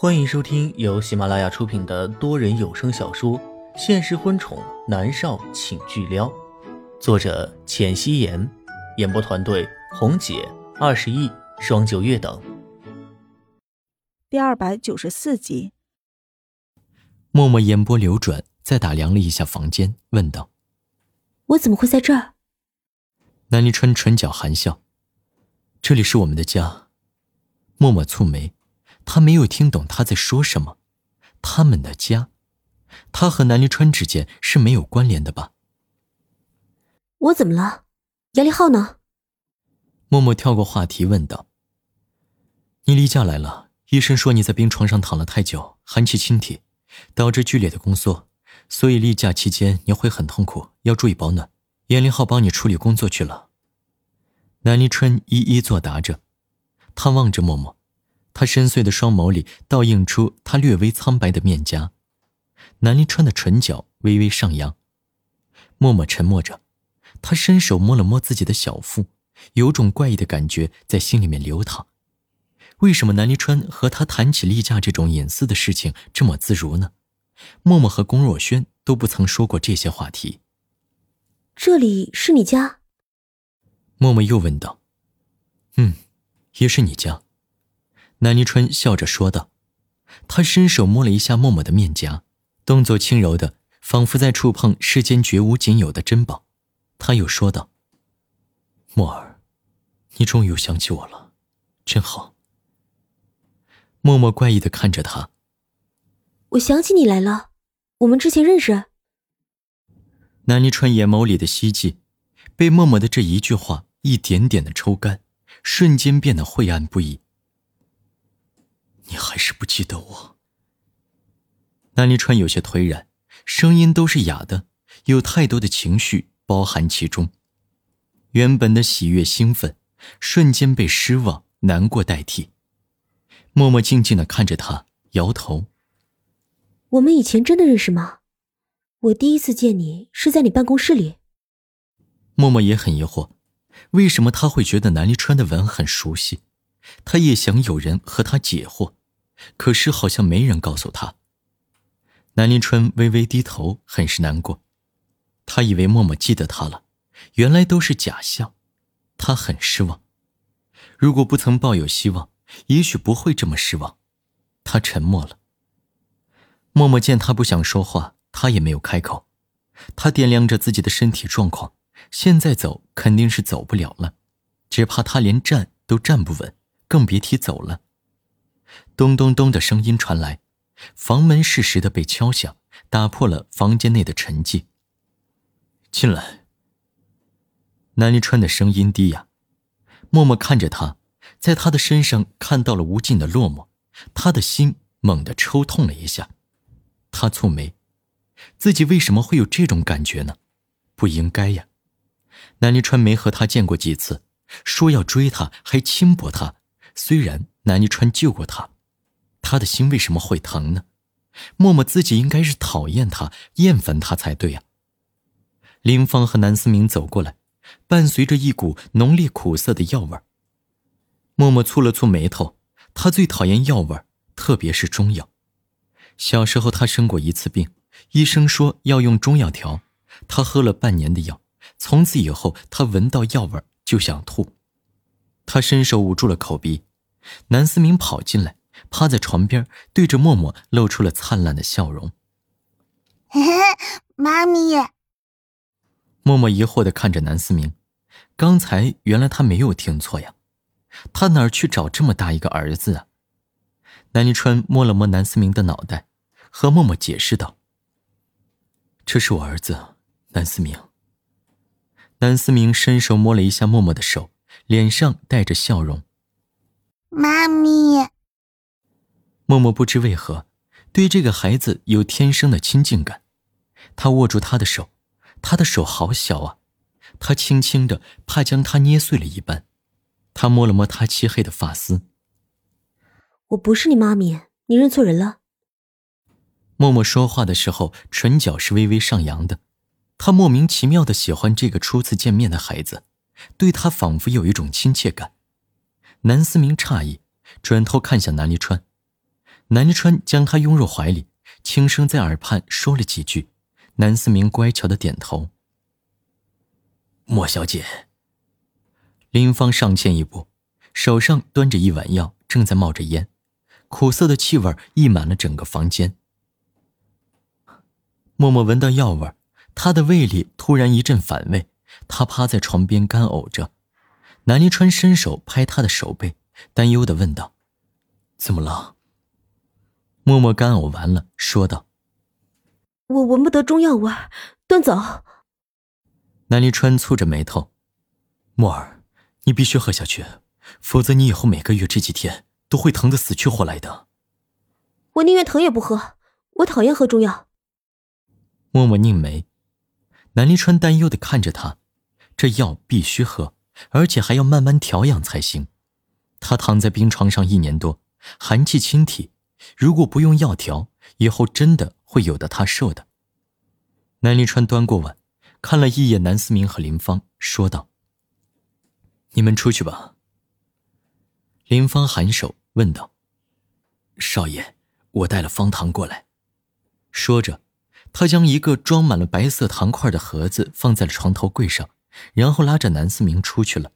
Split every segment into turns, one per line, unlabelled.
欢迎收听由喜马拉雅出品的多人有声小说《现实婚宠男少请巨撩》，作者：浅汐颜，演播团队：红姐、二十亿、双九月等。
第二百九十四集，
默默眼波流转，再打量了一下房间，问道：“
我怎么会在这儿？”
南离川唇角含笑：“这里是我们的家。”默默蹙眉，他没有听懂他在说什么。他们的家，他和南离川之间是没有关联的吧？
我怎么了？杨立浩呢？
默默跳过话题问道：“你例假来了。”医生说你在病床上躺了太久，寒气侵体，导致剧烈的宫缩，所以例假期间你会很痛苦，要注意保暖。严凌浩帮你处理工作去了。南离川一一作答着，他望着默默，他深邃的双眸里倒映出他略微苍白的面颊。南临川的唇角微微上扬，默默沉默着，他伸手摸了摸自己的小腹，有种怪异的感觉在心里面流淌。为什么南离川和他谈起例假这种隐私的事情这么自如呢？默默和龚若轩都不曾说过这些话题。
这里是你家？
默默又问道。嗯，也是你家。南离川笑着说道。他伸手摸了一下默默的面颊，动作轻柔的，仿佛在触碰世间绝无仅有的珍宝。他又说道：“默儿，你终于想起我了，真好。”默默怪异的看着他。
我想起你来了，我们之前认识。
南离川眼眸里的希冀，被默默的这一句话一点点的抽干，瞬间变得晦暗不已。你还是不记得我？南离川有些颓然，声音都是哑的，有太多的情绪包含其中。原本的喜悦兴奋，瞬间被失望难过代替。默默静静的看着他，摇头。
我们以前真的认识吗？我第一次见你是在你办公室里。
默默也很疑惑，为什么他会觉得南离川的吻很熟悉？他也想有人和他解惑，可是好像没人告诉他。南临川微微低头，很是难过。他以为默默记得他了，原来都是假象。他很失望。如果不曾抱有希望。也许不会这么失望，他沉默了。默默见他不想说话，他也没有开口。他掂量着自己的身体状况，现在走肯定是走不了了，只怕他连站都站不稳，更别提走了。咚咚咚的声音传来，房门适时的被敲响，打破了房间内的沉寂。进来。南离川的声音低哑，默默看着他。在他的身上看到了无尽的落寞，他的心猛地抽痛了一下。他蹙眉，自己为什么会有这种感觉呢？不应该呀。南离川没和他见过几次，说要追他，还轻薄他。虽然南一川救过他，他的心为什么会疼呢？默默自己应该是讨厌他、厌烦他才对呀。林芳和南思明走过来，伴随着一股浓烈苦涩的药味默默蹙了蹙眉头，他最讨厌药味特别是中药。小时候他生过一次病，医生说要用中药调，他喝了半年的药，从此以后他闻到药味就想吐。他伸手捂住了口鼻，南思明跑进来，趴在床边，对着默默露出了灿烂的笑容。
嘿嘿，妈咪。
默默疑惑的看着南思明，刚才原来他没有听错呀。他哪儿去找这么大一个儿子啊？南离川摸了摸南思明的脑袋，和默默解释道：“这是我儿子，南思明。”南思明伸手摸了一下默默的手，脸上带着笑容。
妈咪。
默默不知为何，对这个孩子有天生的亲近感。他握住他的手，他的手好小啊，他轻轻的，怕将他捏碎了一般。他摸了摸他漆黑的发丝。
我不是你妈咪，你认错人了。
默默说话的时候，唇角是微微上扬的。他莫名其妙的喜欢这个初次见面的孩子，对他仿佛有一种亲切感。南思明诧异，转头看向南离川。南离川将她拥入怀里，轻声在耳畔说了几句。南思明乖巧的点头。莫小姐。林芳上前一步，手上端着一碗药，正在冒着烟，苦涩的气味溢满了整个房间。默默闻到药味，他的胃里突然一阵反胃，他趴在床边干呕着。南离川伸手拍他的手背，担忧的问道：“怎么了？”默默干呕完了，说道：“
我闻不得中药味，端走。”
南离川蹙着眉头：“默儿。”你必须喝下去，否则你以后每个月这几天都会疼得死去活来的。
我宁愿疼也不喝，我讨厌喝中药。
默默拧眉，南离川担忧的看着他，这药必须喝，而且还要慢慢调养才行。他躺在病床上一年多，寒气侵体，如果不用药调，以后真的会有的他受的。南离川端过碗，看了一眼南思明和林芳，说道。你们出去吧。林芳颔首问道：“少爷，我带了方糖过来。”说着，他将一个装满了白色糖块的盒子放在了床头柜上，然后拉着南思明出去了。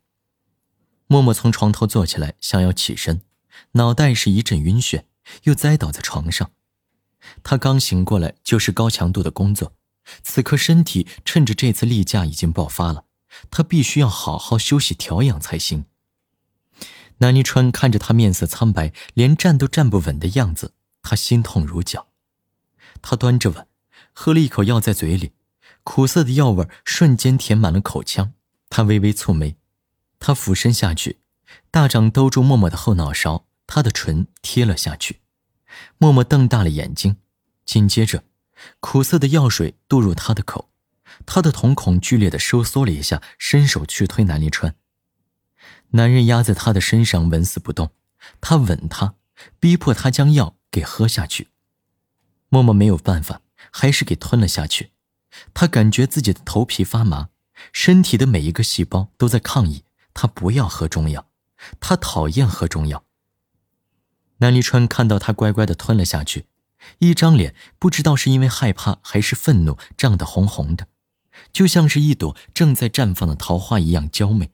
默默从床头坐起来，想要起身，脑袋是一阵晕眩，又栽倒在床上。他刚醒过来就是高强度的工作，此刻身体趁着这次例假已经爆发了。他必须要好好休息调养才行。南泥川看着他面色苍白，连站都站不稳的样子，他心痛如绞。他端着碗，喝了一口药在嘴里，苦涩的药味瞬间填满了口腔。他微微蹙眉，他俯身下去，大掌兜住默默的后脑勺，他的唇贴了下去。默默瞪大了眼睛，紧接着，苦涩的药水渡入他的口。他的瞳孔剧烈的收缩了一下，伸手去推南离川。男人压在他的身上纹丝不动，他吻他，逼迫他将药给喝下去。默默没有办法，还是给吞了下去。他感觉自己的头皮发麻，身体的每一个细胞都在抗议。他不要喝中药，他讨厌喝中药。南离川看到他乖乖的吞了下去，一张脸不知道是因为害怕还是愤怒，涨得红红的。就像是一朵正在绽放的桃花一样娇媚，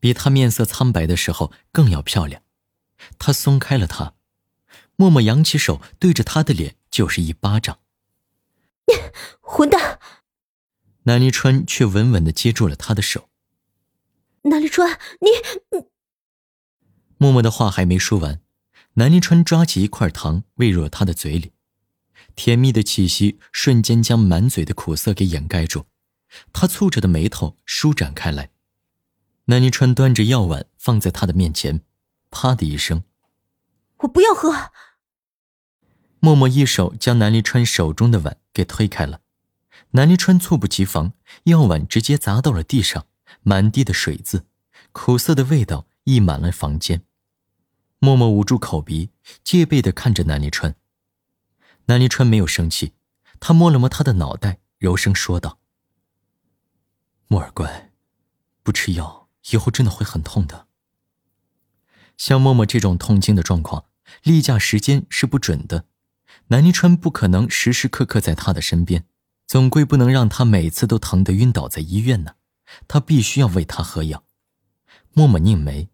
比他面色苍白的时候更要漂亮。他松开了他，默默扬起手对着他的脸就是一巴掌。
你 混蛋！
南离川却稳稳的接住了他的手。
南离川，你你……
默默的话还没说完，南离川抓起一块糖喂入了他的嘴里，甜蜜的气息瞬间将满嘴的苦涩给掩盖住。他蹙着的眉头舒展开来，南离川端着药碗放在他的面前，啪的一声，
我不要喝。
默默一手将南离川手中的碗给推开了，南离川猝不及防，药碗直接砸到了地上，满地的水渍，苦涩的味道溢满了房间。默默捂住口鼻，戒备的看着南离川。南离川没有生气，他摸了摸他的脑袋，柔声说道。莫尔乖，不吃药以后真的会很痛的。像默默这种痛经的状况，例假时间是不准的。南泥川不可能时时刻刻在他的身边，总归不能让他每次都疼得晕倒在医院呢。他必须要喂他喝药。默默拧眉：“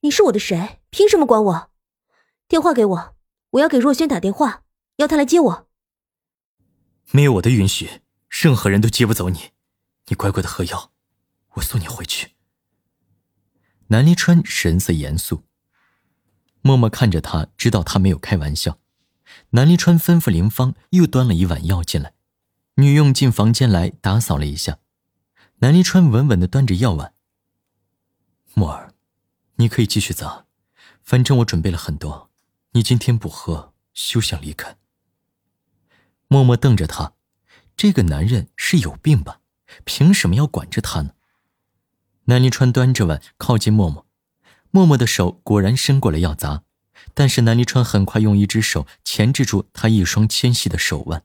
你是我的谁？凭什么管我？电话给我，我要给若轩打电话，要他来接我。
没有我的允许，任何人都接不走你。”你乖乖的喝药，我送你回去。南离川神色严肃，默默看着他，知道他没有开玩笑。南离川吩咐林芳，又端了一碗药进来。女佣进房间来打扫了一下，南离川稳稳的端着药碗。默儿，你可以继续砸，反正我准备了很多。你今天不喝，休想离开。默默瞪着他，这个男人是有病吧？凭什么要管着他呢？南离川端着碗靠近默默，默默的手果然伸过来要砸，但是南离川很快用一只手钳制住他一双纤细的手腕，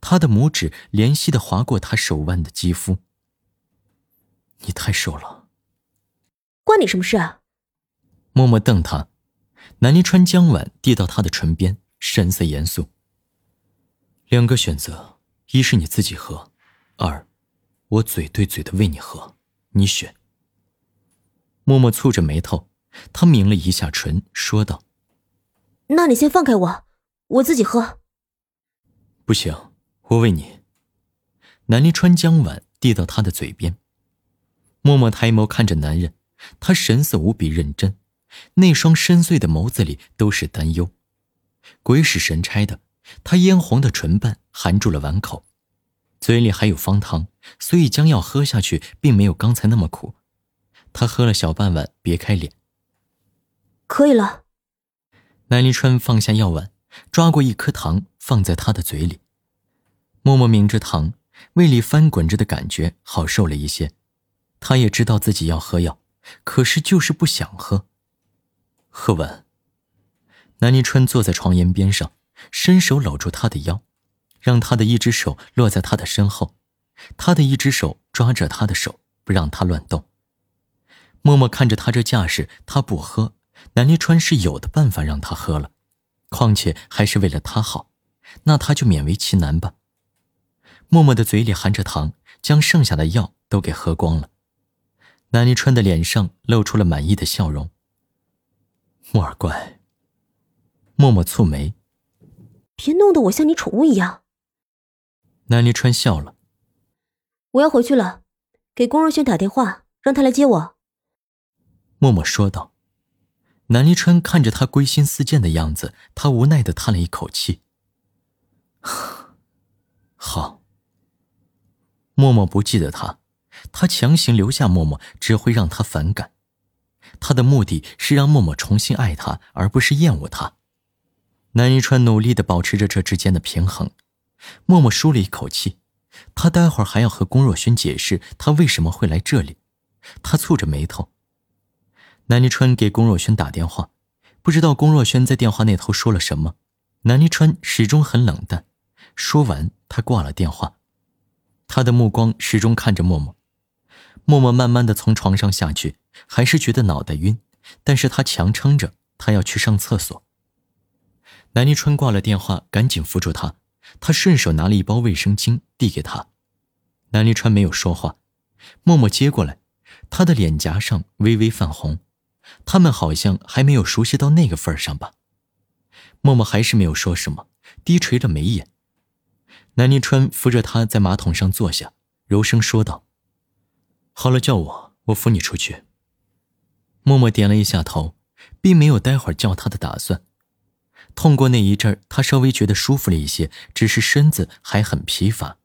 他的拇指怜惜的划过他手腕的肌肤。你太瘦了，
关你什么事啊？
默默瞪他，南离川将碗递到他的唇边，神色严肃。两个选择，一是你自己喝，二，我嘴对嘴的喂你喝，你选。默默蹙着眉头，他抿了一下唇，说道：“
那你先放开我，我自己喝。”
不行，我喂你。南离川将碗递到他的嘴边，默默抬眸看着男人，他神色无比认真，那双深邃的眸子里都是担忧。鬼使神差的，他嫣红的唇瓣含住了碗口，嘴里还有方糖，所以将药喝下去，并没有刚才那么苦。他喝了小半碗，别开脸。
可以了。
南离川放下药碗，抓过一颗糖放在他的嘴里，默默抿着糖。胃里翻滚着的感觉好受了一些，他也知道自己要喝药，可是就是不想喝。喝完，南泥川坐在床沿边上，伸手搂住他的腰，让他的一只手落在他的身后，他的一只手抓着他的手，不让他乱动。默默看着他这架势，他不喝，南泥川是有的办法让他喝了，况且还是为了他好，那他就勉为其难吧。默默的嘴里含着糖，将剩下的药都给喝光了。南离川的脸上露出了满意的笑容。默儿乖。默默蹙眉，
别弄得我像你宠物一样。
南离川笑了。
我要回去了，给龚若轩打电话，让他来接我。
默默说道。南离川看着他归心似箭的样子，他无奈的叹了一口气。好。默默不记得他，他强行留下默默，只会让他反感。他的目的是让默默重新爱他，而不是厌恶他。南一川努力的保持着这之间的平衡。默默舒了一口气，他待会儿还要和龚若轩解释他为什么会来这里。他蹙着眉头。南一川给龚若轩打电话，不知道龚若轩在电话那头说了什么。南一川始终很冷淡。说完，他挂了电话。他的目光始终看着默默，默默慢慢的从床上下去，还是觉得脑袋晕，但是他强撑着，他要去上厕所。南泥川挂了电话，赶紧扶住他，他顺手拿了一包卫生巾递给他，南泥川没有说话，默默接过来，他的脸颊上微微泛红，他们好像还没有熟悉到那个份上吧。默默还是没有说什么，低垂着眉眼。南泥川扶着他在马桶上坐下，柔声说道：“好了，叫我，我扶你出去。”默默点了一下头，并没有待会儿叫他的打算。痛过那一阵儿他稍微觉得舒服了一些，只是身子还很疲乏。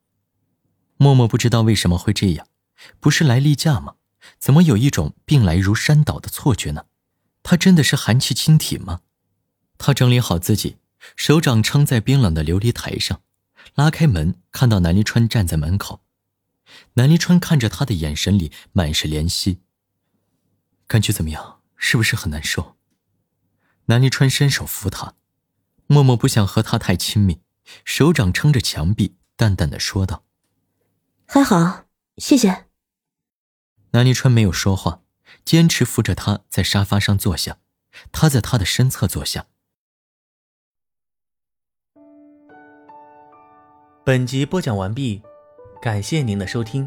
默默不知道为什么会这样，不是来例假吗？怎么有一种病来如山倒的错觉呢？他真的是寒气侵体吗？他整理好自己，手掌撑在冰冷的琉璃台上。拉开门，看到南离川站在门口。南离川看着他的眼神里满是怜惜。感觉怎么样？是不是很难受？南离川伸手扶他，默默不想和他太亲密，手掌撑着墙壁，淡淡的说道：“
还好，谢谢。”
南离川没有说话，坚持扶着他在沙发上坐下，他在他的身侧坐下。
本集播讲完毕，感谢您的收听。